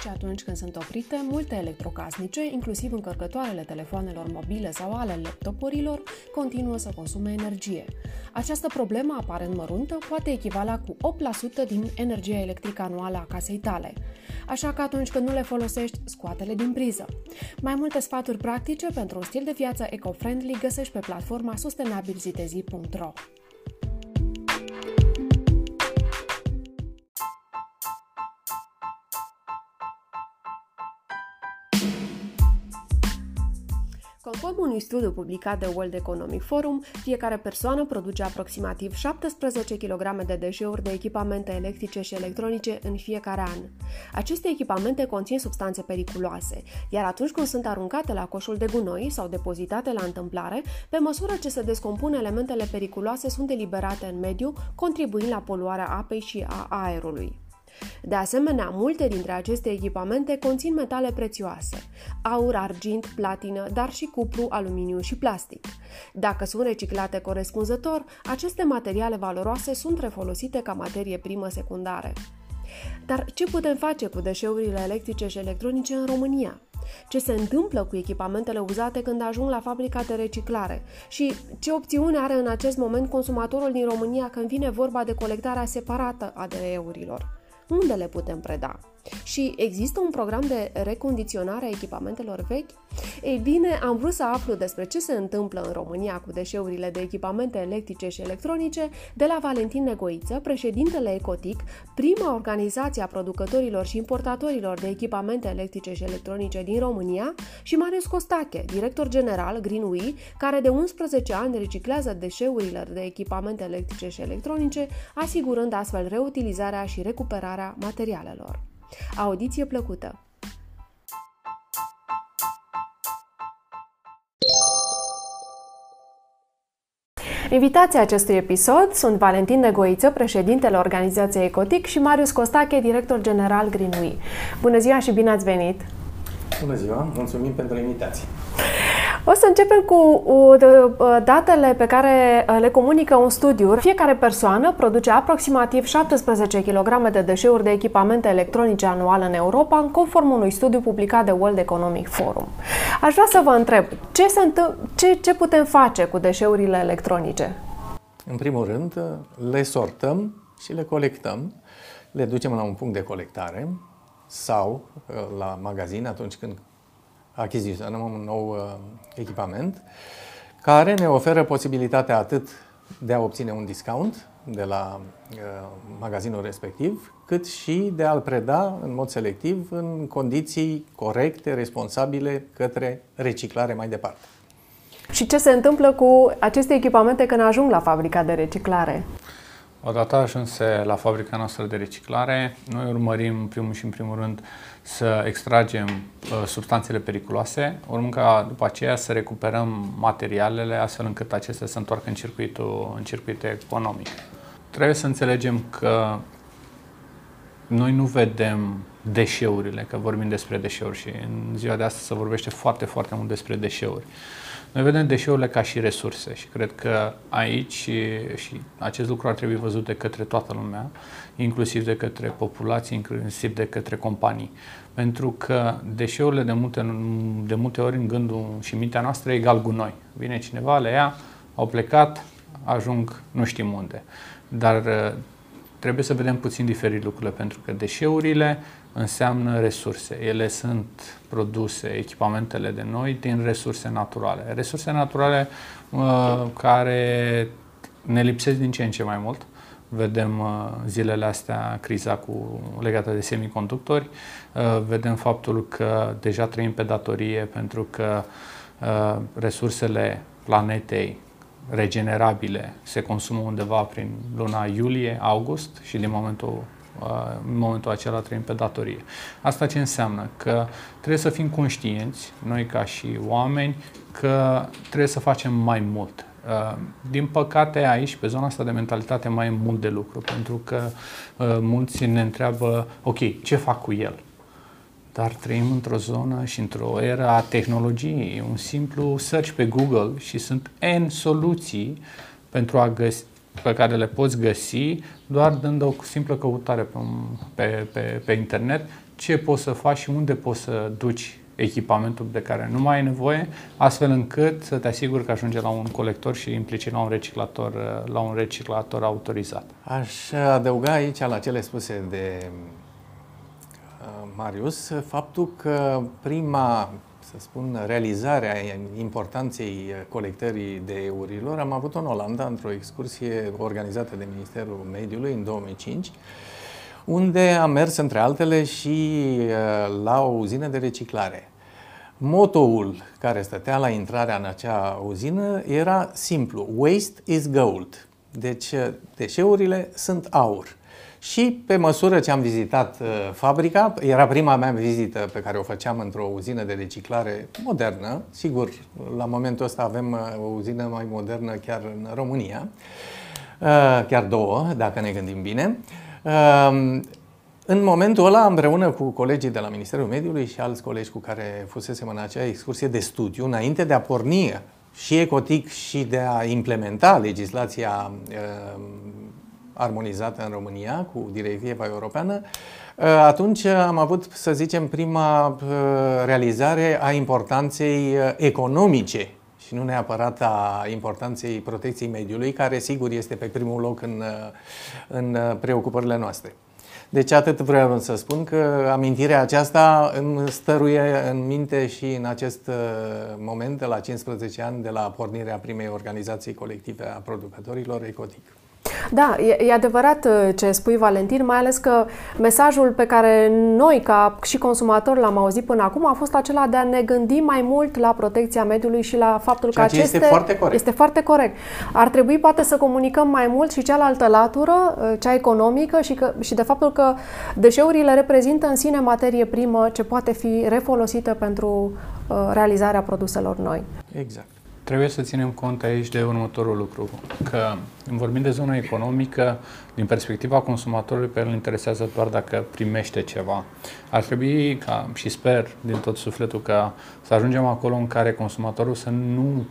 și atunci când sunt oprite, multe electrocasnice, inclusiv încărcătoarele telefoanelor mobile sau ale laptopurilor, continuă să consume energie. Această problemă aparent măruntă poate echivala cu 8% din energia electrică anuală a casei tale. Așa că atunci când nu le folosești, scoate-le din priză. Mai multe sfaturi practice pentru un stil de viață eco-friendly găsești pe platforma sustenabilzitezi.ro. Conform unui studiu publicat de World Economic Forum, fiecare persoană produce aproximativ 17 kg de deșeuri de echipamente electrice și electronice în fiecare an. Aceste echipamente conțin substanțe periculoase, iar atunci când sunt aruncate la coșul de gunoi sau depozitate la întâmplare, pe măsură ce se descompun elementele periculoase sunt eliberate în mediu, contribuind la poluarea apei și a aerului. De asemenea, multe dintre aceste echipamente conțin metale prețioase, aur, argint, platină, dar și cupru, aluminiu și plastic. Dacă sunt reciclate corespunzător, aceste materiale valoroase sunt refolosite ca materie primă secundară. Dar ce putem face cu deșeurile electrice și electronice în România? Ce se întâmplă cu echipamentele uzate când ajung la fabrica de reciclare? Și ce opțiune are în acest moment consumatorul din România când vine vorba de colectarea separată a DE-urilor? Unde le putem preda? Și există un program de recondiționare a echipamentelor vechi? Ei bine, am vrut să aflu despre ce se întâmplă în România cu deșeurile de echipamente electrice și electronice de la Valentin Negoiță, președintele Ecotic, prima organizație a producătorilor și importatorilor de echipamente electrice și electronice din România, și Marius Costache, director general Greenway, care de 11 ani reciclează deșeurile de echipamente electrice și electronice, asigurând astfel reutilizarea și recuperarea materialelor. Audiție plăcută! Invitații acestui episod sunt Valentin Negoiță, președintele organizației Ecotic și Marius Costache, director general Greenway. Bună ziua și bine ați venit! Bună ziua, mulțumim pentru invitație! O să începem cu datele pe care uh, le comunică un studiu. Fiecare persoană produce aproximativ 17 kg de deșeuri de echipamente electronice anual în Europa, în conform unui studiu publicat de World Economic Forum. Aș vrea să vă întreb, ce, se întâmpl- ce, ce putem face cu deșeurile electronice? În primul rând, le sortăm și le colectăm. Le ducem la un punct de colectare sau uh, la magazin atunci când achiziționăm un nou uh, echipament care ne oferă posibilitatea atât de a obține un discount de la uh, magazinul respectiv, cât și de a-l preda în mod selectiv în condiții corecte, responsabile către reciclare mai departe. Și ce se întâmplă cu aceste echipamente când ajung la fabrica de reciclare? Odată ajunse la fabrica noastră de reciclare, noi urmărim în primul și în primul rând să extragem uh, substanțele periculoase, urmând ca după aceea să recuperăm materialele astfel încât acestea să întoarcă în circuitul, în circuitul economic. Trebuie să înțelegem că noi nu vedem deșeurile, că vorbim despre deșeuri și în ziua de astăzi se vorbește foarte, foarte mult despre deșeuri. Noi vedem deșeurile ca și resurse și cred că aici și acest lucru ar trebui văzut de către toată lumea, inclusiv de către populație, inclusiv de către companii. Pentru că deșeurile de multe, de multe ori în gândul și mintea noastră e egal gunoi. Vine cineva, le ia, au plecat, ajung nu știm unde. Dar trebuie să vedem puțin diferit lucrurile, pentru că deșeurile înseamnă resurse. Ele sunt produse, echipamentele de noi, din resurse naturale. Resurse naturale uh, care ne lipsesc din ce în ce mai mult. Vedem uh, zilele astea criza cu, legată de semiconductori, uh, vedem faptul că deja trăim pe datorie pentru că uh, resursele planetei regenerabile se consumă undeva prin luna iulie-august și din momentul în momentul acela trăim pe datorie. Asta ce înseamnă? Că trebuie să fim conștienți, noi ca și oameni, că trebuie să facem mai mult. Din păcate, aici, pe zona asta de mentalitate, mai e mult de lucru, pentru că mulți ne întreabă, ok, ce fac cu el? Dar trăim într-o zonă și într-o era a tehnologiei. Un simplu search pe Google și sunt N soluții pentru a găsi pe care le poți găsi doar dând o simplă căutare pe, pe, pe, pe internet ce poți să faci și unde poți să duci echipamentul de care nu mai ai nevoie, astfel încât să te asiguri că ajunge la un colector și implicit la un reciclator, la un reciclator autorizat. Aș adăuga aici la cele spuse de uh, Marius faptul că prima să spun, realizarea importanței colectării deșeurilor am avut-o în Olanda într-o excursie organizată de Ministerul Mediului în 2005 unde am mers, între altele, și uh, la o uzină de reciclare. Motoul care stătea la intrarea în acea uzină era simplu, waste is gold. Deci uh, deșeurile sunt aur. Și pe măsură ce am vizitat uh, fabrica, era prima mea vizită pe care o făceam într-o uzină de reciclare modernă, sigur, la momentul ăsta avem uh, o uzină mai modernă chiar în România, uh, chiar două, dacă ne gândim bine. Uh, în momentul ăla, împreună cu colegii de la Ministerul Mediului și alți colegi cu care fusesem în acea excursie de studiu, înainte de a porni și Ecotic și de a implementa legislația uh, armonizată în România cu directiva europeană, uh, atunci am avut, să zicem, prima uh, realizare a importanței uh, economice și nu neapărat a importanței protecției mediului, care sigur este pe primul loc în, în preocupările noastre. Deci atât vreau să spun că amintirea aceasta îmi stăruie în minte și în acest moment, de la 15 ani, de la pornirea primei organizații colective a producătorilor Ecotic. Da, e, e adevărat uh, ce spui, Valentin, mai ales că mesajul pe care noi, ca și consumatori, l-am auzit până acum a fost acela de a ne gândi mai mult la protecția mediului și la faptul Ceea că aceste... este foarte corect. Este foarte corect. Ar trebui poate să comunicăm mai mult și cealaltă latură, uh, cea economică și, că, și de faptul că deșeurile reprezintă în sine materie primă ce poate fi refolosită pentru uh, realizarea produselor noi. Exact. Trebuie să ținem cont aici de următorul lucru, că vorbim de zona economică, din perspectiva consumatorului, pe el interesează doar dacă primește ceva. Ar trebui, ca, și sper din tot sufletul, că să ajungem acolo în care consumatorul să nu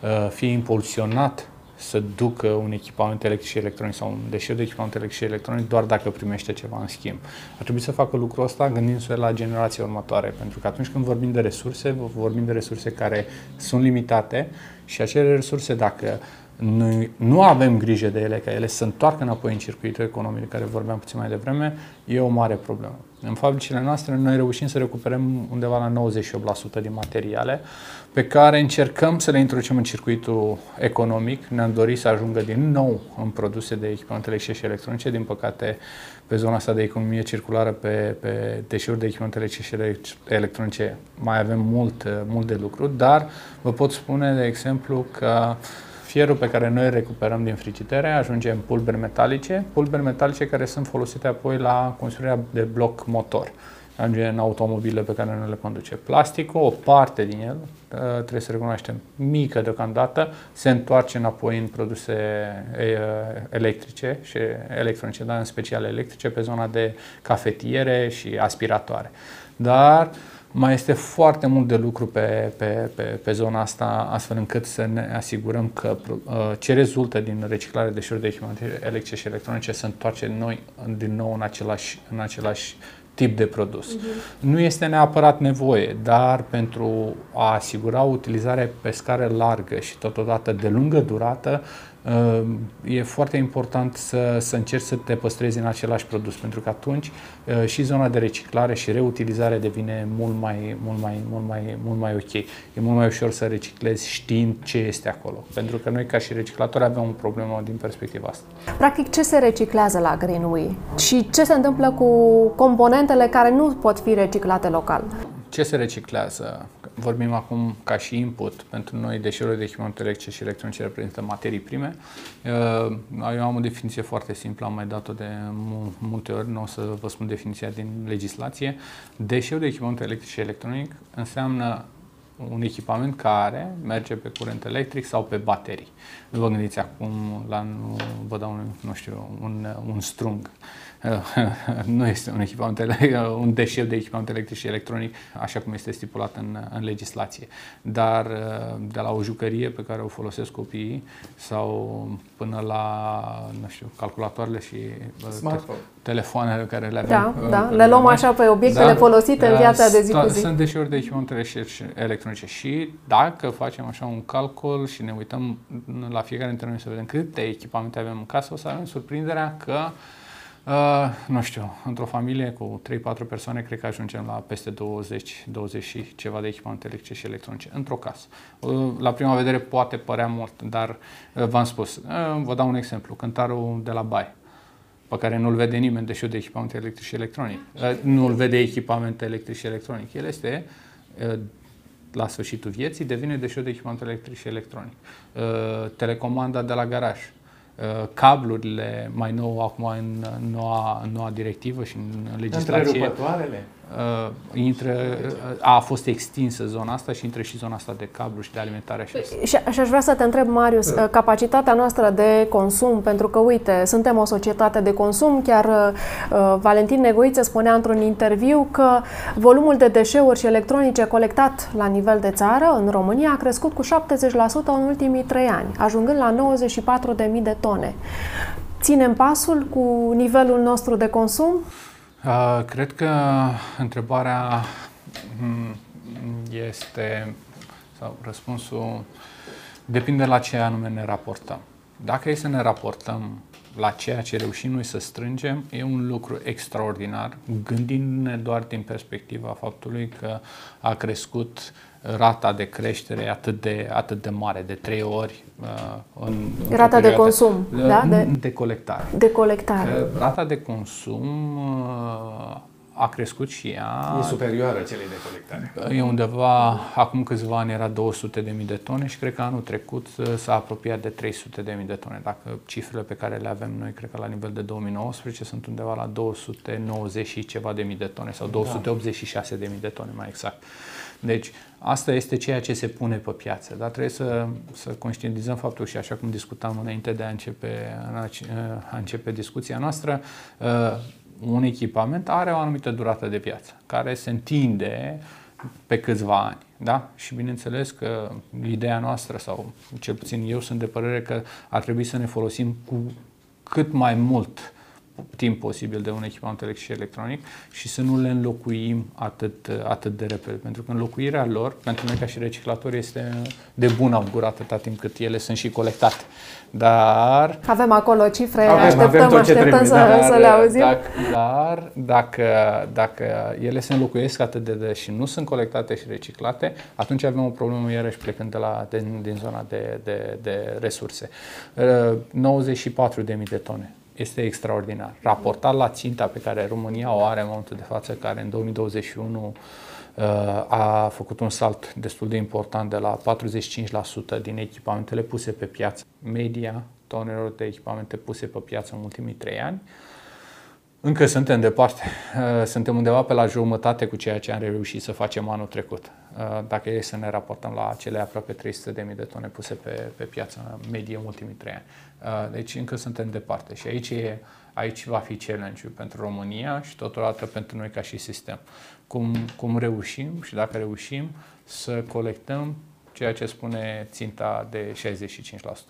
uh, fie impulsionat să ducă un echipament electric și electronic sau un deșeu de echipament electric și electronic doar dacă primește ceva în schimb. Ar trebui să facă lucrul ăsta gândindu-se la generația următoare, pentru că atunci când vorbim de resurse, vorbim de resurse care sunt limitate și acele resurse, dacă noi nu avem grijă de ele, ca ele să întoarcă înapoi în circuitul economic de care vorbeam puțin mai devreme, e o mare problemă. În fabricile noastre noi reușim să recuperăm undeva la 98% din materiale pe care încercăm să le introducem în circuitul economic. Ne-am dorit să ajungă din nou în produse de echipamente electrice și electronice. Din păcate, pe zona asta de economie circulară, pe, pe deșeuri de echipamente electrice și electronice, mai avem mult, mult de lucru, dar vă pot spune, de exemplu, că Fierul pe care noi îl recuperăm din frigitere ajunge în pulberi metalice, pulberi metalice care sunt folosite apoi la construirea de bloc motor. Ajunge în automobile pe care noi le conduce. Plasticul, o parte din el, uh, trebuie să recunoaștem, mică deocamdată, se întoarce înapoi în produse uh, electrice și electronice, dar în special electrice, pe zona de cafetiere și aspiratoare. Dar mai este foarte mult de lucru pe, pe, pe, pe zona asta, astfel încât să ne asigurăm că uh, ce rezultă din reciclarea deșeurilor de echipamente electrice și electronice se întoarce noi din nou în același, în același tip de produs. Uh-huh. Nu este neapărat nevoie, dar pentru a asigura o utilizare pe scară largă și totodată de lungă durată, Ehm, e foarte important să, să încerci să te păstrezi în același produs, pentru că atunci eh, și zona de reciclare și reutilizare devine mult mai, mult mai, mult mai, mult mai ok. E mult mai ușor să reciclezi știind ce este acolo, pentru că noi ca și reciclatori avem o problemă din perspectiva asta. Practic, ce se reciclează la Greenway și ce se întâmplă cu componentele care nu pot fi reciclate local? Ce se reciclează? Vorbim acum ca și input pentru noi deșeurile de echipamente electrice și electronice reprezintă materii prime. Uh, eu am o definiție foarte simplă, am mai dat-o de multe ori, nu o să vă spun definiția din legislație. Deșeul de echipament electric și electronic înseamnă un echipament care merge pe curent electric sau pe baterii. Nu vă gândiți acum la, nu, vă dau un, nu știu, un, un strung nu este un, echipament, un deșeu de echipament electric și electronic, așa cum este stipulat în, în legislație. Dar uh, de la o jucărie pe care o folosesc copiii sau până la, nu știu, calculatoarele și uh, Smartphone. telefoanele care le avem. Da, uh, da, le luăm așa pe obiectele da, folosite în viața de zi cu zi. Sunt deșeuri de echipamente electronice și dacă facem așa un calcul și ne uităm la fiecare dintre noi să vedem câte echipamente avem în casă, o să avem surprinderea că Uh, nu știu, într-o familie cu 3-4 persoane, cred că ajungem la peste 20, 20 și ceva de echipamente electrice și electronice într-o casă. Uh, la prima vedere poate părea mult, dar uh, v-am spus, uh, vă dau un exemplu, cântarul de la Baie pe care nu-l vede nimeni, deși de echipament electric și electronic. Uh, nu-l vede echipament electric și electronic. El este uh, la sfârșitul vieții, devine deși de echipament electric și electronic. Uh, telecomanda de la garaj Uh, cablurile mai nou acum în noua, în noua directivă și în legislație. Întrerupătoarele? Uh, intră, uh, a fost extinsă zona asta și intră și zona asta de cablu și de alimentare. Și, și, și aș vrea să te întreb, Marius, uh. capacitatea noastră de consum, pentru că, uite, suntem o societate de consum, chiar uh, Valentin Negoiță spunea într-un interviu că volumul de deșeuri și electronice colectat la nivel de țară, în România, a crescut cu 70% în ultimii trei ani, ajungând la 94.000 de tone. Ținem pasul cu nivelul nostru de consum? Uh, cred că întrebarea mm, este, sau răspunsul, depinde la ce anume ne raportăm. Dacă e să ne raportăm la ceea ce reușim noi să strângem, e un lucru extraordinar, gândindu-ne doar din perspectiva faptului că a crescut rata de creștere atât de, atât de mare, de trei ori uh, în, în Rata de consum, de, da? De, de colectare. De colectare. Rata de consum uh, a crescut și ea. E superioară celei de colectare. E undeva, acum câțiva ani era 200 de mii de tone și cred că anul trecut uh, s-a apropiat de 300 de mii de tone. Dacă cifrele pe care le avem noi, cred că la nivel de 2019 sunt undeva la 290 și ceva de mii de tone sau 286 da. de mii de tone mai exact. Deci, asta este ceea ce se pune pe piață, dar trebuie să, să conștientizăm faptul și așa cum discutam înainte de a începe, a începe discuția noastră, uh, un echipament are o anumită durată de piață, care se întinde pe câțiva ani. Da? Și bineînțeles că ideea noastră, sau cel puțin eu sunt de părere că ar trebui să ne folosim cu cât mai mult timp posibil de un echipament electric și electronic și să nu le înlocuim atât, atât de repede. Pentru că înlocuirea lor, pentru noi ca și reciclatori, este de bun augur atâta timp cât ele sunt și colectate. Dar... Avem acolo cifre, avem, așteptăm, avem așteptăm trebuie, să, dar, să le auzim. Dacă, dar dacă, dacă ele se înlocuiesc atât de des și nu sunt colectate și reciclate, atunci avem o problemă iarăși plecând de la, din, din zona de, de, de resurse. 94.000 de tone este extraordinar. Raportat la ținta pe care România o are în momentul de față, care în 2021 uh, a făcut un salt destul de important de la 45% din echipamentele puse pe piață, media tonelor de echipamente puse pe piață în ultimii trei ani, încă suntem departe. Uh, suntem undeva pe la jumătate cu ceea ce am reușit să facem anul trecut. Uh, dacă e să ne raportăm la cele aproape 300.000 de tone puse pe, pe piață medie în ultimii trei ani. Uh, deci încă suntem departe și aici, e, aici va fi challenge pentru România și totodată pentru noi ca și sistem. Cum, cum reușim și dacă reușim să colectăm ceea ce spune ținta de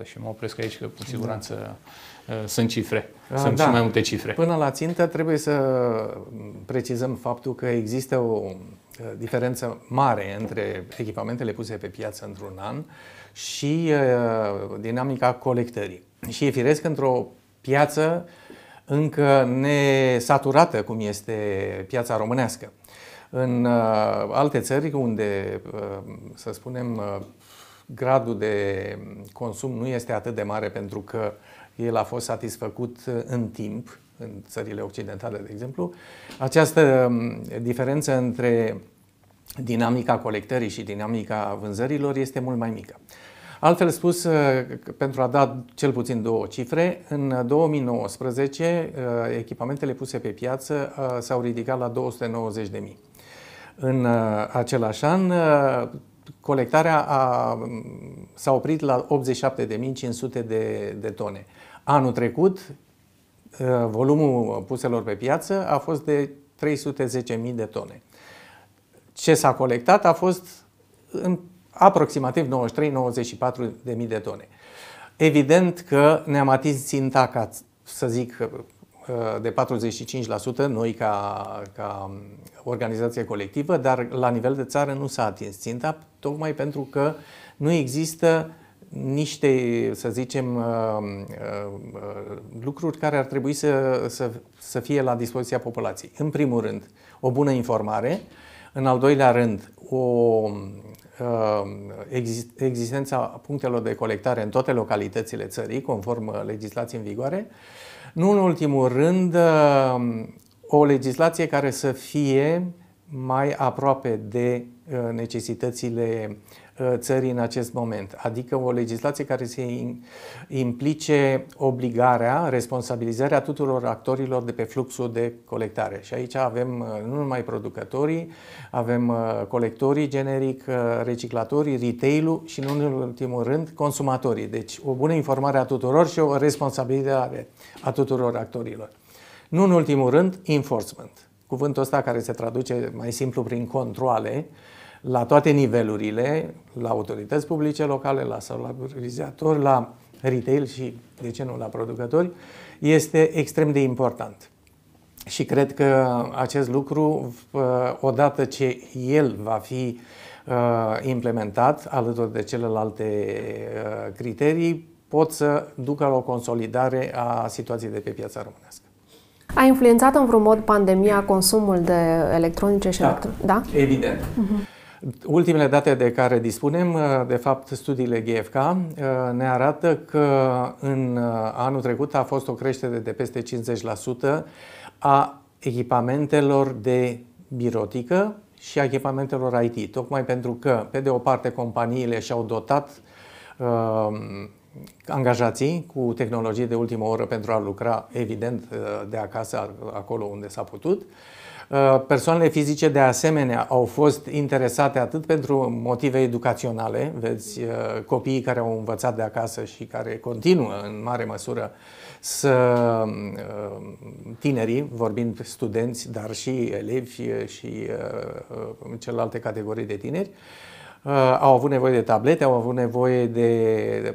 65% și mă opresc aici că cu siguranță da. sunt cifre, da, sunt da. și mai multe cifre. Până la țintă trebuie să precizăm faptul că există o diferență mare între echipamentele puse pe piață într-un an și uh, dinamica colectării. Și e firesc într-o piață încă nesaturată, cum este piața românească. În uh, alte țări unde, uh, să spunem, uh, gradul de consum nu este atât de mare pentru că el a fost satisfăcut în timp, în țările occidentale, de exemplu, această um, diferență între dinamica colectării și dinamica vânzărilor este mult mai mică. Altfel spus, uh, pentru a da cel puțin două cifre, în 2019 uh, echipamentele puse pe piață uh, s-au ridicat la 290.000. În același an, colectarea a, s-a oprit la 87.500 de, de tone. Anul trecut, uh, volumul puselor pe piață a fost de 310.000 de tone. Ce s-a colectat a fost în aproximativ 93-94 de mii de tone. Evident că ne-am atins ținta, ca să zic, uh, de 45% noi ca, ca organizație colectivă, dar la nivel de țară nu s-a atins ținta, tocmai pentru că nu există niște, să zicem, uh, uh, lucruri care ar trebui să, să, să fie la dispoziția populației. În primul rând, o bună informare, în al doilea rând, o Um, existența punctelor de colectare în toate localitățile țării, conform uh, legislației în vigoare. Nu în ultimul rând, um, o legislație care să fie mai aproape de uh, necesitățile Uh, țării în acest moment, adică o legislație care să implice obligarea, responsabilizarea tuturor actorilor de pe fluxul de colectare. Și aici avem uh, nu numai producătorii, avem uh, colectorii generic, reciclatorii, retail-ul și nu în ultimul rând consumatorii. Deci o bună informare a tuturor și o responsabilizare a tuturor actorilor. Nu în ultimul rând, enforcement. Cuvântul ăsta care se traduce mai simplu prin controle, la toate nivelurile, la autorități publice locale, la salarizatori, la retail și, de ce nu, la producători, este extrem de important. Și cred că acest lucru, uh, odată ce el va fi uh, implementat alături de celelalte uh, criterii, pot să ducă la o consolidare a situației de pe piața românească. A influențat în vreun mod pandemia consumul de electronice și da, electro- da? evident. Uh-huh. Ultimele date de care dispunem, uh, de fapt studiile GFK, uh, ne arată că în uh, anul trecut a fost o creștere de peste 50% a echipamentelor de birotică și a echipamentelor IT, tocmai pentru că, pe de o parte, companiile și-au dotat uh, angajații cu tehnologie de ultimă oră pentru a lucra, evident, de acasă, acolo unde s-a putut, uh, Uh, persoanele fizice, de asemenea, au fost interesate atât pentru motive educaționale, vezi, uh, copiii care au învățat de acasă și care continuă în mare măsură să uh, tinerii, vorbind studenți, dar și elevi și celelalte categorii de tineri, au avut nevoie de tablete, au avut nevoie de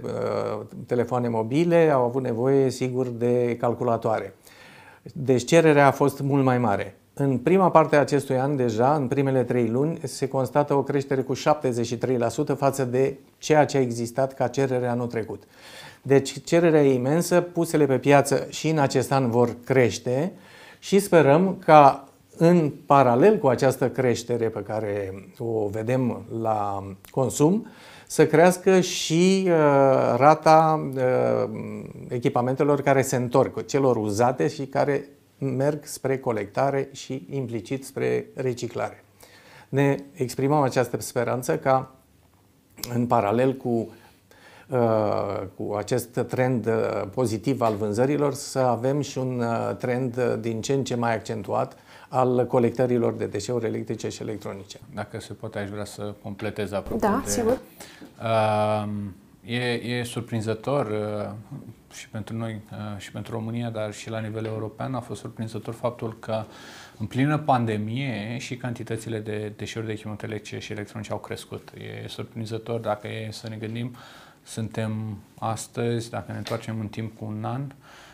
telefoane mobile, au avut nevoie, sigur, de calculatoare. Deci cererea a fost mult mai mare. În prima parte a acestui an, deja, în primele trei luni, se constată o creștere cu 73% față de ceea ce a existat ca cerere anul trecut. Deci cererea e imensă, pusele pe piață și în acest an vor crește și sperăm ca în paralel cu această creștere pe care o vedem la consum, să crească și uh, rata uh, echipamentelor care se întorc, celor uzate și care merg spre colectare și implicit spre reciclare. Ne exprimăm această speranță ca în paralel cu, uh, cu acest trend uh, pozitiv al vânzărilor să avem și un uh, trend din ce în ce mai accentuat al colectărilor de deșeuri electrice și electronice. Dacă se poate, aș vrea să completez apropo da, de... sigur. Uh, e, e surprinzător uh, și pentru noi uh, și pentru România, dar și la nivel european, a fost surprinzător faptul că în plină pandemie și cantitățile de deșeuri de echipamente electrice și electronice au crescut. E surprinzător dacă e să ne gândim, suntem astăzi, dacă ne întoarcem în timp cu un an, Uh,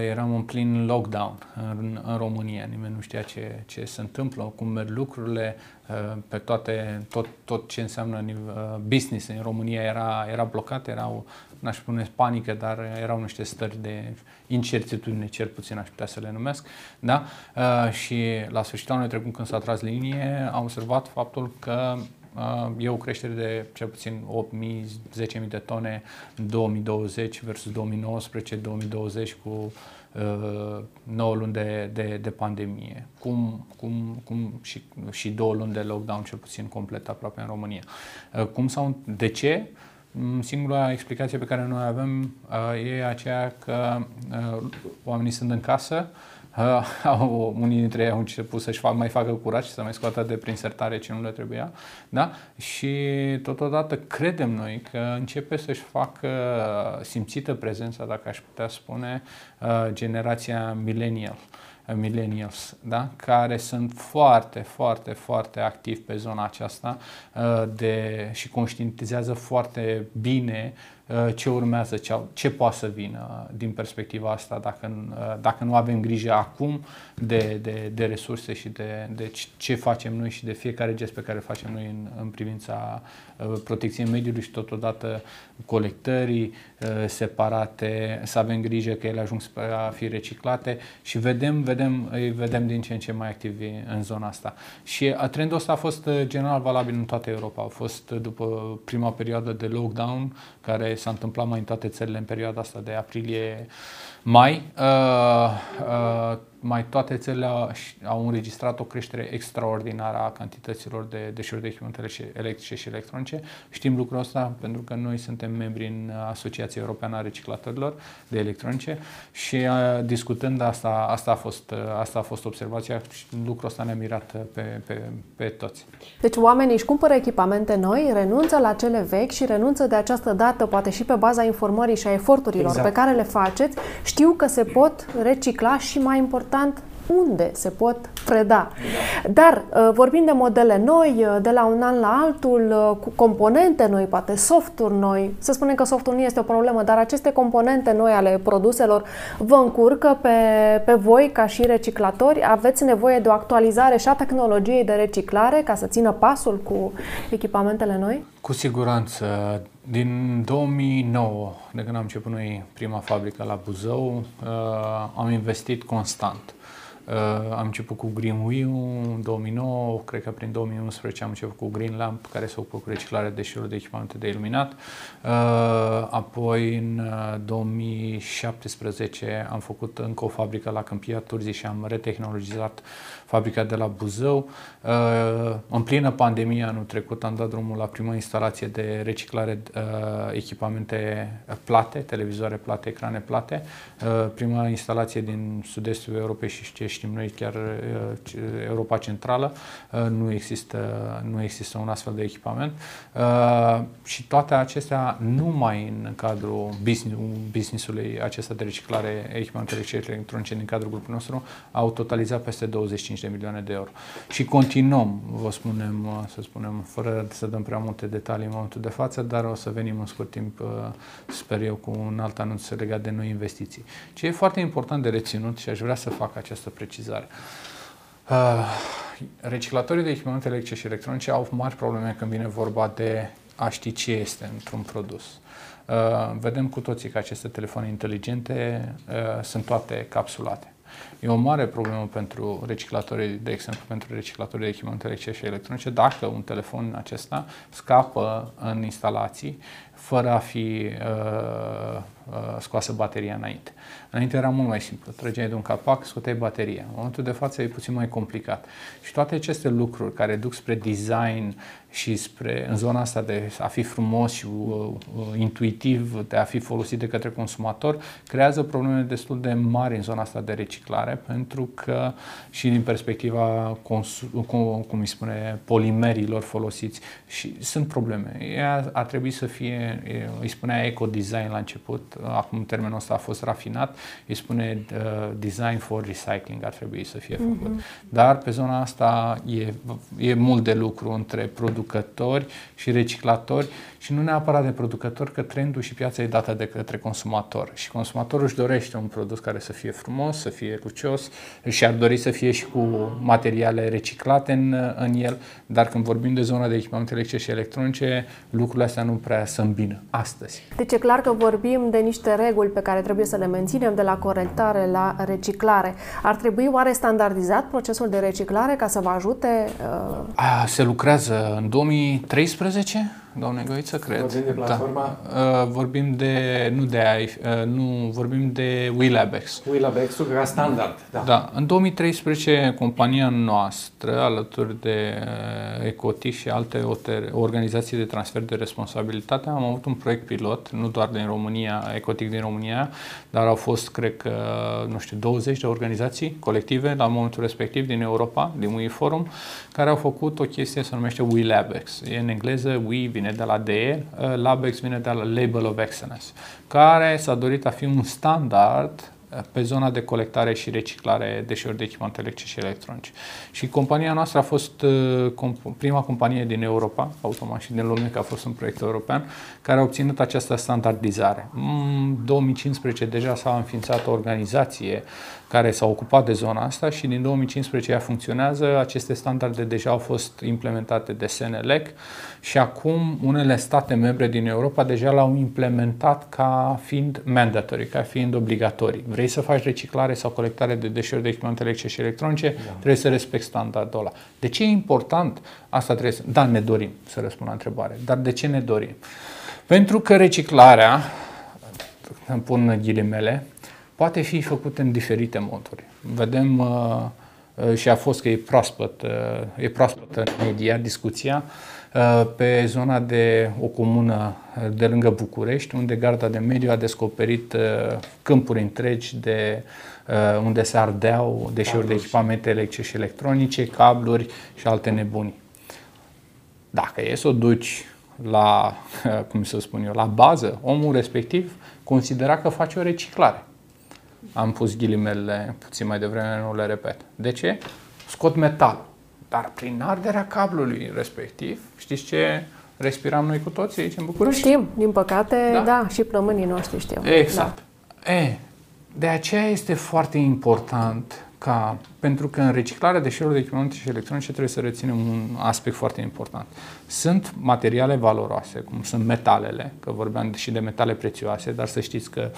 eram în plin lockdown în, în România. Nimeni nu știa ce, ce se întâmplă, cum merg lucrurile, uh, pe toate, tot, tot ce înseamnă uh, business în România era, era blocat, erau, n-aș spune panică, dar erau niște stări de incertitudine, cel puțin aș putea să le numesc. Da? Și la sfârșitul anului trecut, când s-a tras linie, am observat faptul că e o creștere de cel puțin 8.000, 10.000 de tone în 2020 versus 2019-2020 cu uh, 9 luni de, de, de pandemie, cum, cum, cum și, și două luni de lockdown cel puțin complet aproape în România. Uh, cum sau de ce? Mm, singura explicație pe care noi avem uh, e aceea că uh, oamenii sunt în casă, Uh, unii dintre ei au început să-și fac, mai facă curat și să mai scoată de prin sertare ce nu le trebuia. Da? Și totodată credem noi că începe să-și facă simțită prezența, dacă aș putea spune, uh, generația millennial. Uh, millennials, da? care sunt foarte, foarte, foarte activi pe zona aceasta uh, de, și conștientizează foarte bine Uh, ce urmează, ce, ce poate să vină din perspectiva asta dacă, uh, dacă nu avem grijă acum de, de, de resurse și de, de ce facem noi și de fiecare gest pe care îl facem noi în, în privința uh, protecției mediului și totodată colectării separate, să avem grijă că ele ajung spre a fi reciclate și vedem, vedem, îi vedem din ce în ce mai activi în zona asta. Și trendul ăsta a fost general valabil în toată Europa. A fost după prima perioadă de lockdown care s-a întâmplat mai în toate țările în perioada asta de aprilie-mai. Uh, uh, mai toate țările au înregistrat o creștere extraordinară a cantităților de deșeuri de echipamente electrice și electronice. Știm lucrul ăsta pentru că noi suntem membri în Asociația Europeană a Reciclatorilor de Electronice și uh, discutând asta, asta a fost, uh, asta a fost observația și lucrul ăsta ne-a mirat pe, pe, pe toți. Deci oamenii își cumpără echipamente noi, renunță la cele vechi și renunță de această dată, poate și pe baza informării și a eforturilor exact. pe care le faceți, știu că se pot recicla și mai important important unde se pot preda. Dar uh, vorbim de modele noi, uh, de la un an la altul, uh, cu componente noi, poate softuri noi. Să spunem că softul nu este o problemă, dar aceste componente noi ale produselor vă încurcă pe, pe voi ca și reciclatori. Aveți nevoie de o actualizare și a tehnologiei de reciclare ca să țină pasul cu echipamentele noi? Cu siguranță. Din 2009, de când am început noi prima fabrică la Buzău, am investit constant Uh, am început cu Green Wheel în 2009, cred că prin 2011 am început cu Green Lamp, care se ocupă cu reciclarea deșeurilor de echipamente de iluminat. Uh, apoi, în 2017, uh, am făcut încă o fabrică la Câmpia Turzii și am retehnologizat fabrica de la Buzău. Uh, în plină pandemie anul trecut am dat drumul la prima instalație de reciclare uh, echipamente plate, televizoare plate, ecrane plate. Uh, prima instalație din sud-estul Europei și ce știm noi chiar Europa Centrală. Nu există, nu există un astfel de echipament. Și toate acestea numai în cadrul business-ului acesta de reciclare echipamentelor electronice din cadrul grupului nostru au totalizat peste 25 de milioane de euro. Și continuăm, vă spunem, să spunem, fără să dăm prea multe detalii în momentul de față, dar o să venim în scurt timp, sper eu, cu un alt anunț legat de noi investiții. Ce e foarte important de reținut și aș vrea să fac această precizare. Uh, reciclatorii de echipamente electrice și electronice au mari probleme când vine vorba de a ști ce este într-un produs. Uh, vedem cu toții că aceste telefoane inteligente uh, sunt toate capsulate. E o mare problemă pentru reciclatorii, de exemplu, pentru reciclatorii de echipamente electrice și electronice, dacă un telefon acesta scapă în instalații fără a fi uh, uh, scoasă bateria înainte. Înainte era mult mai simplu. Trăgeai de un capac, scoteai bateria. În momentul de față e puțin mai complicat. Și toate aceste lucruri care duc spre design și spre, în zona asta de a fi frumos și uh, uh, intuitiv, de a fi folosit de către consumator, creează probleme destul de mari în zona asta de reciclare, pentru că și din perspectiva, consum, cum, cum îi spune, polimerilor folosiți, și sunt probleme. Ea ar trebui să fie, îi spunea eco-design la început, acum termenul ăsta a fost rafinat, îi spune uh, design for recycling ar trebui să fie făcut. Mm-hmm. Dar pe zona asta e, e mult de lucru între producători și reciclatori și nu neapărat de producători, că trendul și piața e dată de către consumator. Și consumatorul își dorește un produs care să fie frumos, să fie lucios și ar dori să fie și cu materiale reciclate în, în el, dar când vorbim de zona de echipamente electrice și electronice, lucrurile astea nu prea să îmbină astăzi. Deci e clar că vorbim de niște reguli pe care trebuie să le menținem de la corectare la reciclare. Ar trebui oare standardizat procesul de reciclare ca să vă ajute? Uh... A, se lucrează în 2013 doamne Goiță, cred. Vorbim de platforma? Da. Uh, vorbim de, nu de AI, uh, nu, vorbim de WeLabX. WeLabX-ul ca standard, da. Da. În 2013, compania noastră, alături de uh, Ecoti și alte organizații de transfer de responsabilitate, am avut un proiect pilot, nu doar din România, Ecotic din România, dar au fost, cred că, nu știu, 20 de organizații colective la momentul respectiv din Europa, din WeForum, care au făcut o chestie se numește WeLabX. E în engleză, We vine de la DE, uh, LabX vine de la Label of Excellence, care s-a dorit a fi un standard pe zona de colectare și reciclare deșeuri de echipamente electrice și electronice. Și compania noastră a fost uh, prima companie din Europa, automat și din lume, că a fost un proiect european, care a obținut această standardizare. În 2015 deja s-a înființat o organizație care s-a ocupat de zona asta și din 2015 ea funcționează. Aceste standarde deja au fost implementate de SNLEC și acum unele state membre din Europa deja l-au implementat ca fiind mandatory, ca fiind obligatorii. Vrei să faci reciclare sau colectare de deșeuri de echipamente electrice și electronice, da. trebuie să respecti standardul ăla. De ce e important? Asta trebuie să... Da, ne dorim să răspund la întrebare. Dar de ce ne dorim? Pentru că reciclarea, îmi pun ghilimele, poate fi făcut în diferite moduri. Vedem uh, uh, și a fost că e proaspăt, uh, e proaspăt în media discuția uh, pe zona de o comună uh, de lângă București, unde Garda de Mediu a descoperit uh, câmpuri întregi de unde se ardeau deșeuri de echipamente electrice și electronice, cabluri și alte nebuni. Dacă e să o duci la, cum să spun eu, la bază, omul respectiv considera că face o reciclare. Am pus ghilimele puțin mai devreme, nu le repet. De ce? Scot metal. Dar prin arderea cablului respectiv, știți ce respiram noi cu toții aici în București? Știm, din păcate, da, da și plămânii noștri știu. Exact. Da. E, de aceea este foarte important ca, pentru că în reciclarea deșeurilor de echipamente și electronice trebuie să reținem un aspect foarte important. Sunt materiale valoroase, cum sunt metalele, că vorbeam și de metale prețioase, dar să știți că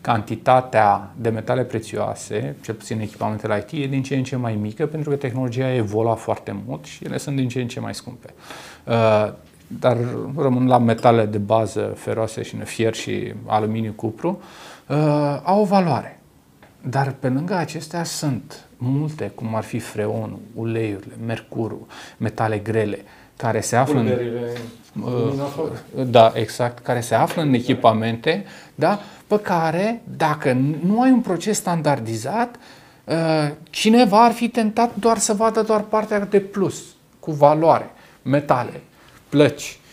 cantitatea de metale prețioase, cel puțin echipamentele IT, e din ce în ce mai mică pentru că tehnologia a evoluat foarte mult și ele sunt din ce în ce mai scumpe. Uh, dar rămân la metale de bază feroase și fier și aluminiu, cupru, uh, au o valoare. Dar pe lângă acestea sunt multe, cum ar fi freonul, uleiurile, mercurul, metale grele, care se află în, uh, da, exact, care se află în echipamente, da, pe care, dacă nu ai un proces standardizat, uh, cineva ar fi tentat doar să vadă doar partea de plus, cu valoare, metale, plăci, Uh,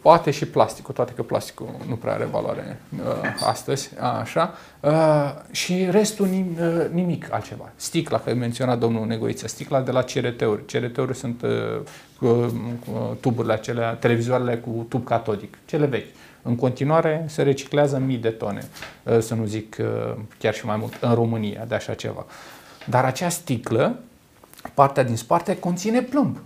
poate și plasticul, toate că plasticul nu prea are valoare uh, astăzi, așa, uh, și restul nim, uh, nimic altceva. Sticla, că menționa domnul Negoiță, sticla de la CRT-uri. CRT-uri sunt uh, uh, tuburile acelea, televizoarele cu tub catodic, cele vechi. În continuare se reciclează mii de tone, uh, să nu zic uh, chiar și mai mult, în România de așa ceva. Dar acea sticlă, partea din spate, conține plumb.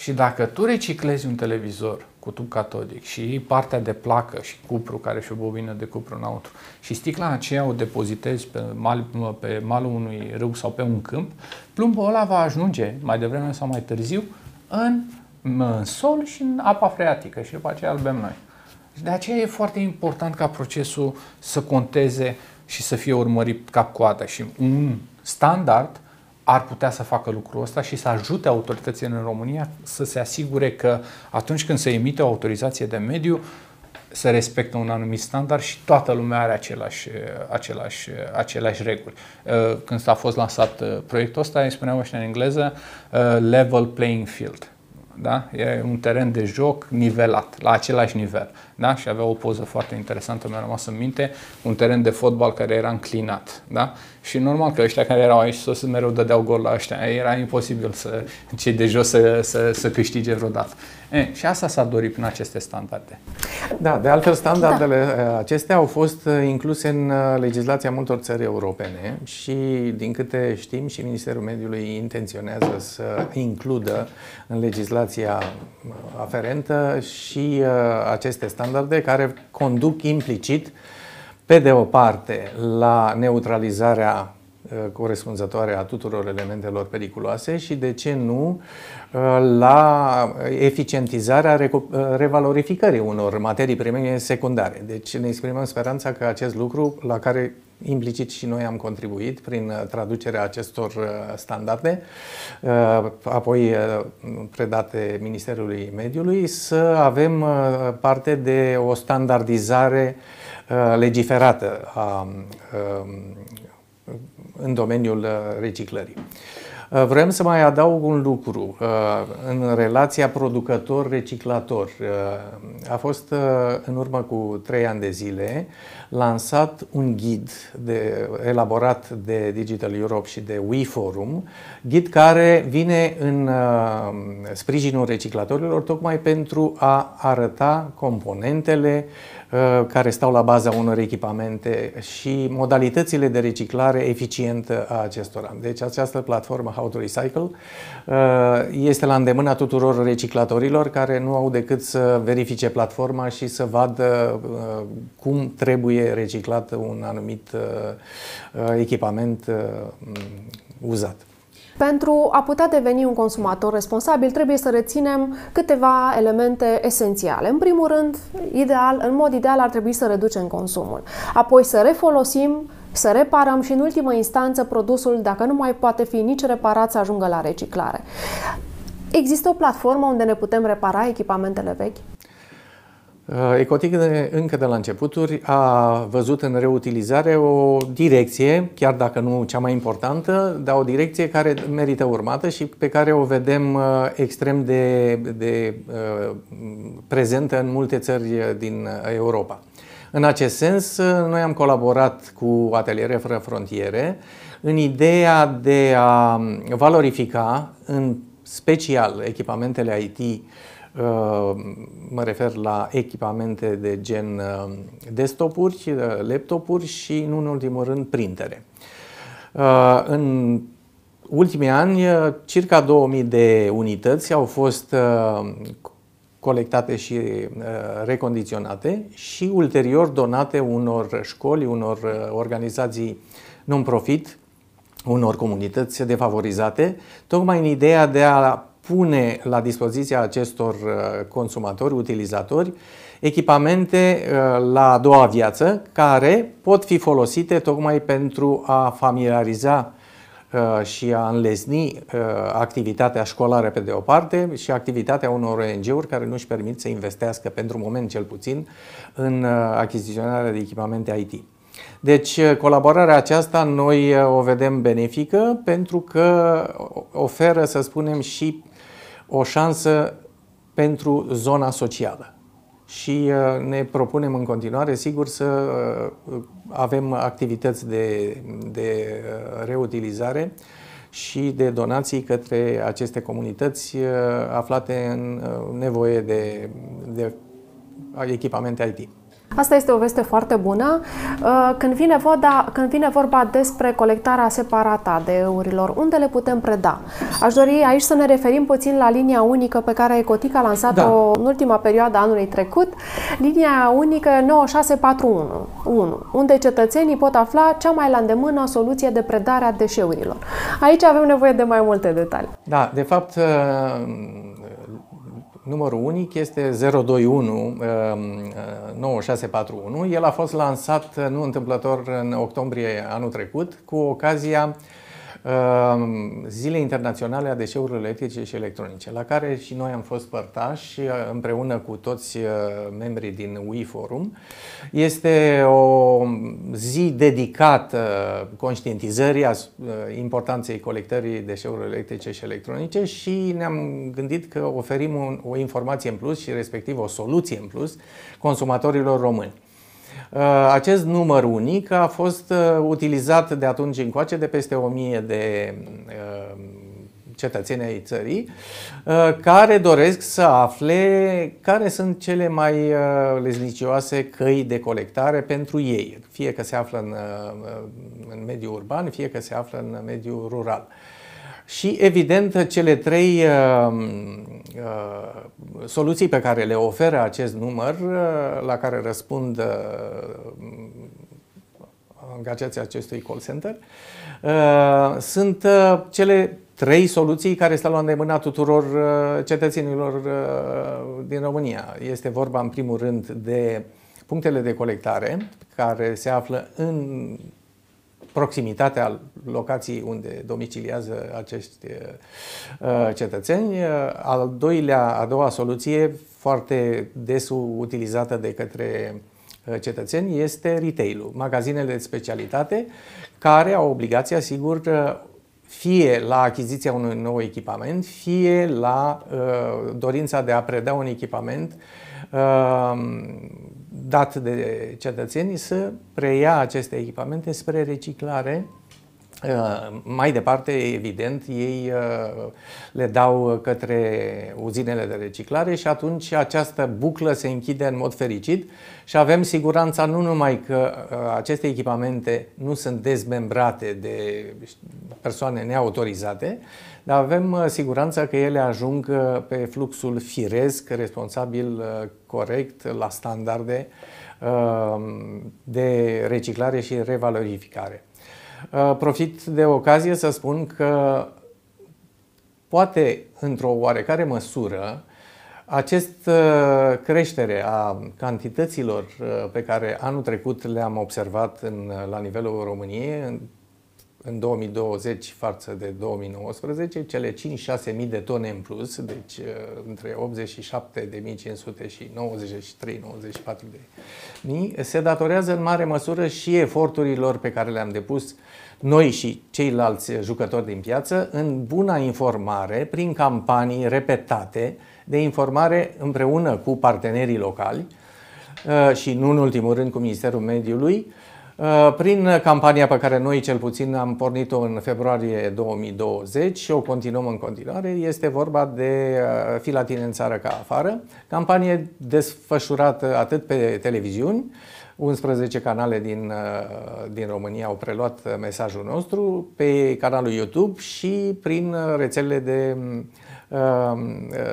Și dacă tu reciclezi un televizor cu tub catodic și partea de placă și cupru, care și o bobină de cupru înăuntru, și sticla aceea o depozitezi pe, mal, pe malul unui râu sau pe un câmp, plumbul ăla va ajunge mai devreme sau mai târziu în, în sol și în apa freatică și după aceea îl bem noi. De aceea e foarte important ca procesul să conteze și să fie urmărit cap-coadă și un standard ar putea să facă lucrul ăsta și să ajute autoritățile în România să se asigure că atunci când se emite o autorizație de mediu, se respectă un anumit standard și toată lumea are același, același, aceleași reguli. Uh, când s-a fost lansat uh, proiectul ăsta, îi spuneam ăștia în engleză, uh, level playing field. Da? E un teren de joc nivelat, la același nivel. Da? Și avea o poză foarte interesantă, mi-a rămas în minte, un teren de fotbal care era înclinat. Da? Și normal că ăștia care erau aici sus mereu dădeau gol la ăștia. Era imposibil să cei de jos să, să, să câștige vreodată. E, și asta s-a dorit prin aceste standarde. Da, de altfel standardele da. acestea au fost incluse în legislația multor țări europene și din câte știm și Ministerul Mediului intenționează să includă în legislația aferentă și aceste standarde care conduc implicit pe de o parte la neutralizarea corespunzătoare a tuturor elementelor periculoase și, de ce nu, la eficientizarea revalorificării unor materii prime secundare. Deci ne exprimăm speranța că acest lucru, la care implicit și noi am contribuit prin traducerea acestor standarde, apoi predate Ministerului Mediului, să avem parte de o standardizare legiferată a, în domeniul reciclării. Uh, vrem să mai adaug un lucru uh, în relația producător-reciclator. Uh, a fost în urmă cu trei ani de zile lansat un ghid de, elaborat de Digital Europe și de WeForum, ghid care vine în sprijinul reciclatorilor tocmai pentru a arăta componentele Uh, care stau la baza unor echipamente și modalitățile de reciclare eficientă a acestora. Deci această platformă How to Recycle uh, este la îndemâna tuturor reciclatorilor care nu au decât să verifice platforma și să vadă uh, cum trebuie reciclat un anumit echipament uzat. Pentru a putea deveni un consumator responsabil, trebuie să reținem câteva elemente esențiale. În primul rând, ideal, în mod ideal ar trebui să reducem consumul. Apoi să refolosim, să reparăm și în ultimă instanță produsul, dacă nu mai poate fi nici reparat, să ajungă la reciclare. Există o platformă unde ne putem repara echipamentele vechi? Uh, Ecotic încă de la începuturi a văzut în reutilizare o direcție, chiar dacă nu cea mai importantă, dar o direcție care merită urmată și pe care o vedem uh, extrem de, de uh, prezentă în multe țări din Europa. În acest sens, noi am colaborat cu Ateliere Fără Frontiere în ideea de a valorifica în special echipamentele IT Uh, mă refer la echipamente de gen uh, desktop-uri, uh, laptopuri și, în ultimul rând, printere. În ultimii ani, circa 2000 de unități au fost colectate și recondiționate și ulterior donate unor școli, unor organizații non-profit, unor comunități defavorizate, tocmai în ideea de a pune la dispoziția acestor uh, consumatori, utilizatori, echipamente uh, la a doua viață care pot fi folosite tocmai pentru a familiariza uh, și a înlesni activitatea școlară pe de o parte și activitatea unor ONG-uri care nu își permit să investească, pentru moment cel puțin, în achiziționarea de echipamente IT. Deci, colaborarea aceasta noi o vedem benefică pentru că oferă, să spunem, și o șansă pentru zona socială. Și uh, ne propunem în continuare, sigur, să uh, avem activități de, de uh, reutilizare și de donații către aceste comunități aflate în nevoie de, de echipamente IT. Asta este o veste foarte bună. Uh, când vine, vorba, când vine vorba despre colectarea separată a DE-urilor, unde le putem preda? Aș dori aici să ne referim puțin la linia unică pe care Ecotic a lansat-o da. în ultima perioadă a anului trecut, linia unică 9641, unde cetățenii pot afla cea mai la îndemână soluție de predare a deșeurilor. Aici avem nevoie de mai multe detalii. Da, de fapt uh, numărul unic este 021 9641. Um, uh, El a fost lansat uh, nu întâmplător în octombrie anul trecut cu ocazia Ehm, Zile Internaționale a Deșeurilor Electrice și Electronice, la care și noi am fost părtași uh, împreună cu toți uh, membrii din WE Forum. Este o zi dedicată conștientizării a uh, importanței colectării deșeurilor electrice și electronice și ne-am gândit că oferim o informație în plus și respectiv o soluție în plus consumatorilor români. Uh, acest număr unic a fost uh, utilizat de atunci încoace de peste 1000 de uh, cetățeni ai țării care doresc să afle care sunt cele mai leznicioase căi de colectare pentru ei, fie că se află în, în mediul urban, fie că se află în mediul rural. Și, evident, cele trei uh, uh, soluții pe care le oferă acest număr, uh, la care răspund uh, angajații acestui call center. Sunt cele trei soluții care stau la îndemâna tuturor cetățenilor din România. Este vorba, în primul rând, de punctele de colectare care se află în proximitatea locației unde domiciliază acești uh, cetățeni. Al doilea, a doua soluție, foarte des utilizată de către uh, cetățeni, este retail-ul, magazinele de specialitate, care au obligația, sigur, uh, fie la achiziția unui nou echipament, fie la uh, dorința de a preda un echipament uh, dat de cetățenii să preia aceste echipamente spre reciclare. Uh, mai departe, evident, ei uh, le dau către uzinele de reciclare și atunci această buclă se închide în mod fericit și avem siguranța nu numai că uh, aceste echipamente nu sunt dezmembrate de persoane neautorizate, dar avem uh, siguranța că ele ajung uh, pe fluxul firesc, responsabil, uh, corect, la standarde de reciclare și revalorificare. Profit de ocazie să spun că poate, într-o oarecare măsură, acest creștere a cantităților pe care anul trecut le-am observat în, la nivelul României, în 2020 față de 2019, cele 5-6 mii de tone în plus, deci uh, între 87.500 și 93-94 de mii, se datorează în mare măsură și eforturilor pe care le-am depus noi și ceilalți jucători din piață în buna informare prin campanii repetate de informare împreună cu partenerii locali uh, și nu în ultimul rând cu Ministerul Mediului, Uh, prin campania pe care noi cel puțin am pornit-o în februarie 2020 și o continuăm în continuare, este vorba de uh, Fila tine în țară ca afară, campanie desfășurată atât pe televiziuni, 11 canale din, uh, din România au preluat mesajul nostru, pe canalul YouTube și prin rețelele de uh,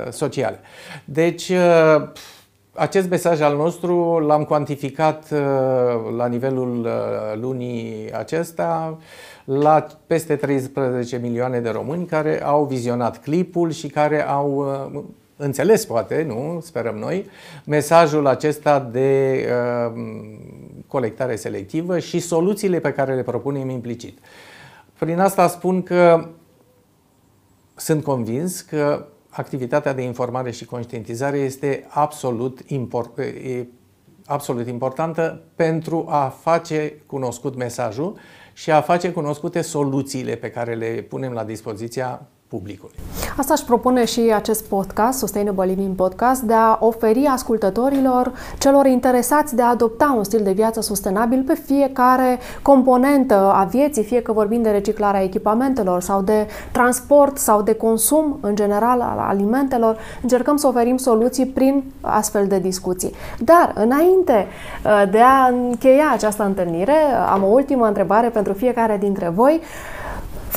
sociale. Deci, uh, acest mesaj al nostru l-am cuantificat uh, la nivelul uh, lunii acesta la peste 13 milioane de români care au vizionat clipul și care au uh, înțeles, poate, nu, sperăm noi, mesajul acesta de colectare selectivă și soluțiile pe care le propunem implicit. Prin asta spun că sunt convins că activitatea de informare și conștientizare este absolut, import, e absolut importantă pentru a face cunoscut mesajul și a face cunoscute soluțiile pe care le punem la dispoziția publicului. Asta își propune și acest podcast, Sustainable Living Podcast, de a oferi ascultătorilor, celor interesați de a adopta un stil de viață sustenabil pe fiecare componentă a vieții, fie că vorbim de reciclarea echipamentelor sau de transport sau de consum în general al alimentelor, încercăm să oferim soluții prin astfel de discuții. Dar, înainte uh, de a încheia această întâlnire, am o ultimă întrebare pentru fiecare dintre voi.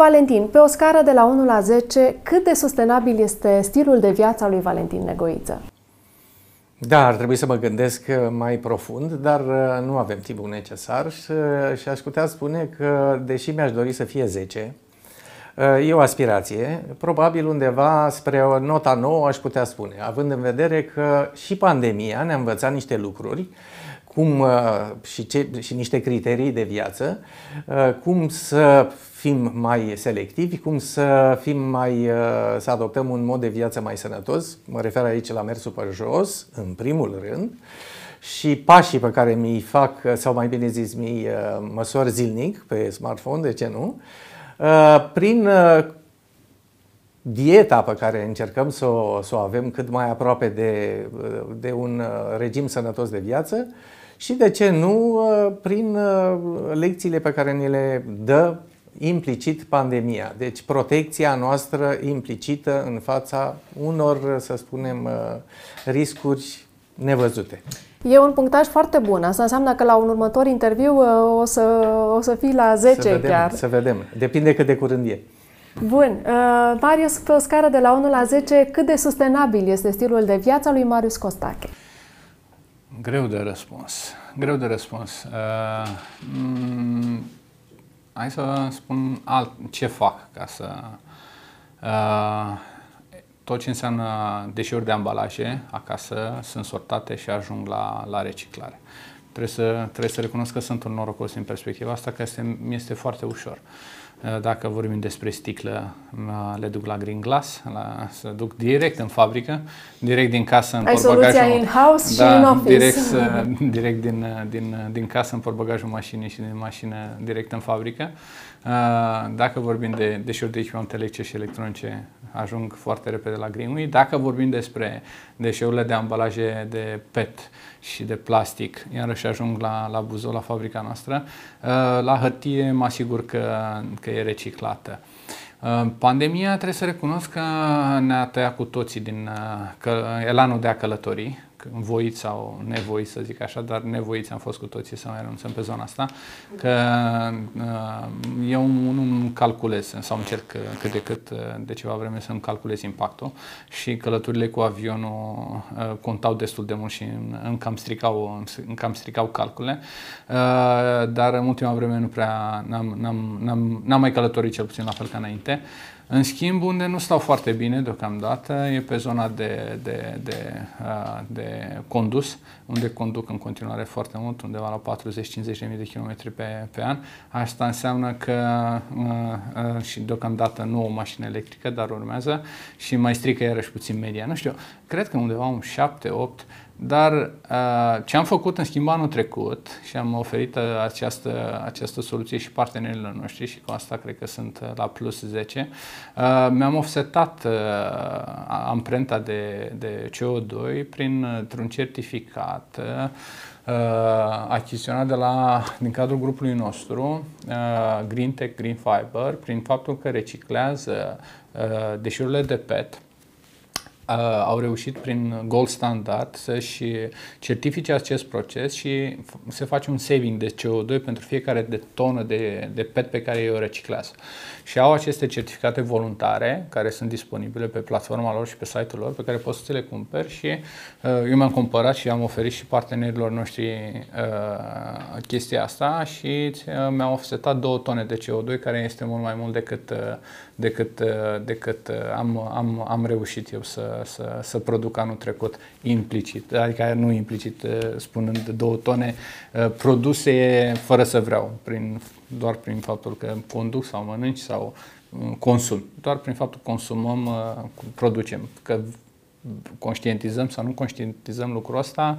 Valentin, pe o scară de la 1 la 10, cât de sustenabil este stilul de viață al lui Valentin Negoiță? Da, ar trebui să mă gândesc uh, mai profund, dar uh, nu avem timpul necesar și, uh, și aș putea spune că, deși mi-aș dori să fie 10, e o aspirație, probabil undeva spre o nota nouă aș putea spune, având în vedere că și pandemia ne-a învățat niște lucruri cum, și, ce, și niște criterii de viață, cum să fim mai selectivi, cum să fim mai, uh, să adoptăm un mod de viață mai sănătos. Mă refer aici la mersul pe jos, în primul rând, și pașii pe care mi-i fac, sau mai bine zis, mi-i uh, măsor zilnic pe smartphone, de ce nu, uh, prin dieta pe care încercăm să o, să o avem cât mai aproape de, de un regim sănătos de viață și, de ce nu, prin lecțiile pe care ni le dă implicit pandemia. Deci protecția noastră implicită în fața unor, să spunem, uh, riscuri nevăzute. E un punctaj foarte bun. Asta înseamnă că la un următor interviu uh, o să, o să fii la 10 să vedem, chiar. Să vedem. Depinde cât de curând e. Bun. Uh, Marius, pe o scară de la 1 la 10, cât de sustenabil este stilul de viață lui Marius Costache? Greu de răspuns. greu de răspuns. Uh, mm, hai să spun alt, ce fac ca să... Uh, tot ce înseamnă deșeuri de ambalaje acasă sunt sortate și ajung la, la reciclare. Trebuie să, trebuie să recunosc că sunt un norocos din perspectiva asta, că este, mi este foarte ușor. Uh, dacă vorbim despre sticlă, uh, le duc la Green Glass, la, să duc direct în fabrică, direct din casă în Ai soluția in-house da, și în office. Direct, direct din, din, din casă în portbagajul mașinii și din mașină direct în fabrică. Uh, dacă vorbim de deșeuri de echipamente electrice și electronice, ajung foarte repede la Greenway. Dacă vorbim despre deșeurile de ambalaje de PET și de plastic, iarăși ajung la, la Buzău, la fabrica noastră, uh, la hârtie mă asigur că, că e reciclată. Uh, pandemia, trebuie să recunosc că ne-a tăiat cu toții din elanul de a călători voiți sau nevoiți, să zic așa, dar nevoiți am fost cu toții să mai renunțăm pe zona asta, că uh, eu nu calculez sau încerc cât de cât uh, de ceva vreme să-mi calculez impactul și călătorile cu avionul uh, contau destul de mult și îmi cam stricau, îmi cam stricau calcule, dar în ultima vreme nu prea n-am, n-am, n-am, n-am mai călătorit cel puțin la fel ca înainte. În schimb, unde nu stau foarte bine deocamdată e pe zona de, de, de, de condus, unde conduc în continuare foarte mult, undeva la 40-50 de mii de kilometri pe, pe an. Asta înseamnă că și deocamdată nu o mașină electrică, dar urmează și mai strică iarăși puțin media. Nu știu, cred că undeva un 7-8 dar uh, ce am făcut în schimb anul trecut și am oferit uh, această, această soluție și partenerilor noștri și cu asta cred că sunt uh, la plus 10, mi-am offsetat amprenta de, de CO2 printr-un certificat achiziționat de la, din cadrul grupului nostru, Green Tech Green Fiber, prin faptul că reciclează deșeurile de PET, au reușit prin Gold Standard să-și certifice acest proces și se face un saving de CO2 pentru fiecare de tonă de, de PET pe care ei o reciclează. Și au aceste certificate voluntare care sunt disponibile pe platforma lor și pe site-ul lor pe care poți să le cumperi și uh, eu mi-am cumpărat și am oferit și partenerilor noștri uh, chestia asta și uh, mi-am offsetat două tone de CO2 care este mult mai mult decât, uh, decât, uh, decât uh, am, am, am reușit eu să, să, să produc anul trecut implicit, adică nu implicit uh, spunând două tone uh, produse fără să vreau, prin, doar prin faptul că conduc sau mănânci sau uh, consum. Doar prin faptul că consumăm, producem. Că conștientizăm sau nu conștientizăm lucrul ăsta,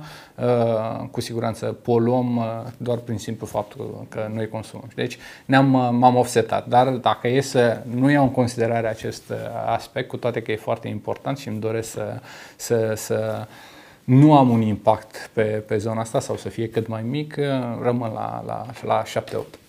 cu siguranță poluăm doar prin simplu faptul că noi consumăm. Deci ne-am, m-am offsetat, dar dacă e să nu iau în considerare acest aspect, cu toate că e foarte important și îmi doresc să, să, să nu am un impact pe, pe zona asta sau să fie cât mai mic, rămân la, la, la 7-8.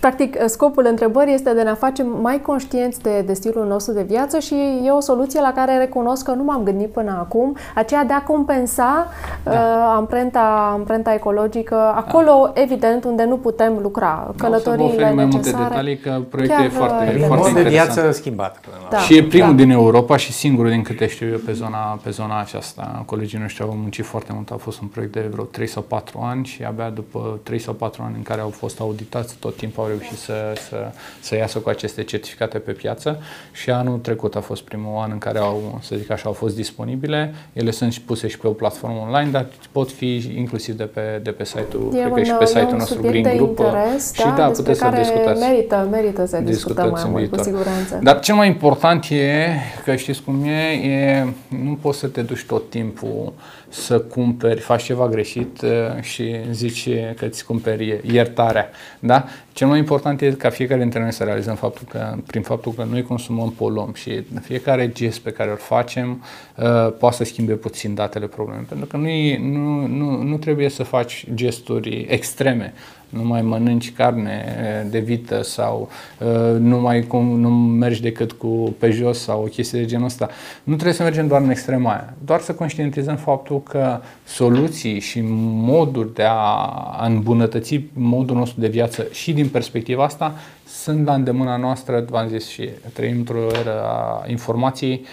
Practic, scopul întrebării este de a ne face mai conștienți de, de stilul nostru de viață și e o soluție la care recunosc că nu m-am gândit până acum, aceea de a compensa da. uh, amprenta, amprenta ecologică acolo, da. evident, unde nu putem lucra. Călătoriile da, mai multe detalii, că proiectul e foarte, e foarte interesant. de viață schimbat. Da. Și e primul da. din Europa și singurul din câte știu eu pe zona, pe zona aceasta. Colegii noștri au muncit foarte mult, a fost un proiect de vreo 3 sau 4 ani și abia după 3 sau 4 ani în care au fost auditați, tot timpul au reușit să, să, să iasă cu aceste certificate pe piață și anul trecut a fost primul an în care au, să zic așa, au fost disponibile. Ele sunt puse și pe o platformă online, dar pot fi inclusiv de pe, de pe site-ul, e un, și pe site-ul nostru Green Group. Interes, și da, da puteți să discutați. Merită, merită să discutăm mai mult, cu siguranță. Dar cel mai important e, că știți cum e, e nu poți să te duci tot timpul să cumperi, faci ceva greșit uh, și zici că îți cumperi iertarea. Da? Cel mai important e ca fiecare dintre noi să realizăm faptul că, prin faptul că noi consumăm polom și fiecare gest pe care îl facem uh, poate să schimbe puțin datele problemei. Pentru că nu, nu, nu, nu trebuie să faci gesturi extreme nu mai mănânci carne de vită sau uh, nu mai cum, nu mergi decât cu pe jos sau o chestie de genul ăsta. Nu trebuie să mergem doar în extrema aia, doar să conștientizăm faptul că soluții și moduri de a îmbunătăți modul nostru de viață și din perspectiva asta sunt la îndemâna noastră, v-am zis și trăim într-o era a informației,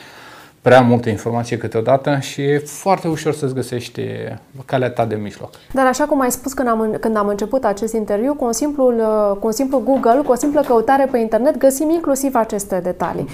prea multă informație câteodată și e foarte ușor să-ți găsești calea ta de mijloc. Dar așa cum ai spus când am, când am început acest interviu, cu un, simplu, cu un simplu Google, cu o simplă căutare pe internet, găsim inclusiv aceste detalii.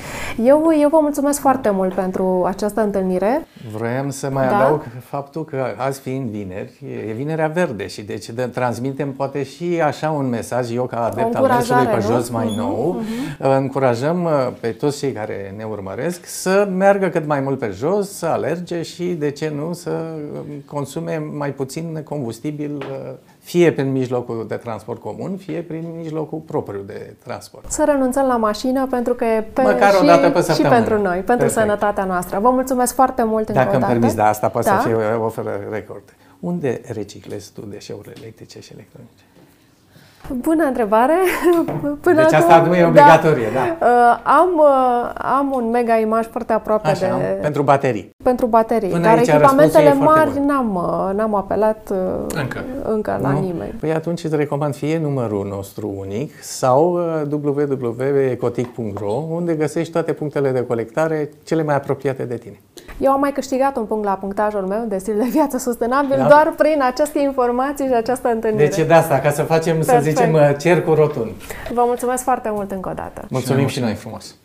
Eu, eu vă mulțumesc foarte mult pentru această întâlnire. Vroiam să mai da? adaug faptul că azi fiind vineri, e vinerea verde și deci de, transmitem poate și așa un mesaj, eu ca adept al mersului pe jos mai uh-huh, nou, uh-huh. încurajăm uh, pe toți cei care ne urmăresc să meargă cât mai mult pe jos, să alerge și, de ce nu, să um, consume mai puțin combustibil uh, fie prin mijlocul de transport comun, fie prin mijlocul propriu de transport. Să renunțăm la mașină pentru că e pe Măcar o dată pe și pentru noi, pentru Perfect. sănătatea noastră. Vă mulțumesc foarte mult Dacă încă îmi permis, da, asta poate da? să fie o oferă record. Unde reciclezi tu deșeurile electrice și electronice? Bună întrebare. Până deci asta acum, nu e obligatorie, da. da. Uh, am, uh, am un mega imaj foarte aproape Așa, de... Pentru baterii. Pentru baterii. Până Dar echipamentele mari n-am, uh, n-am apelat uh, încă, încă la nu? nimeni. Păi atunci îți recomand fie numărul nostru unic sau uh, www.ecotic.ro unde găsești toate punctele de colectare cele mai apropiate de tine. Eu am mai câștigat un punct la punctajul meu de stil de viață sustenabil da? doar prin aceste informații și această întâlnire. Deci de asta, ca să facem, Perfect. să zicem, cercul rotund. Vă mulțumesc foarte mult încă o dată. Mulțumim și noi frumos.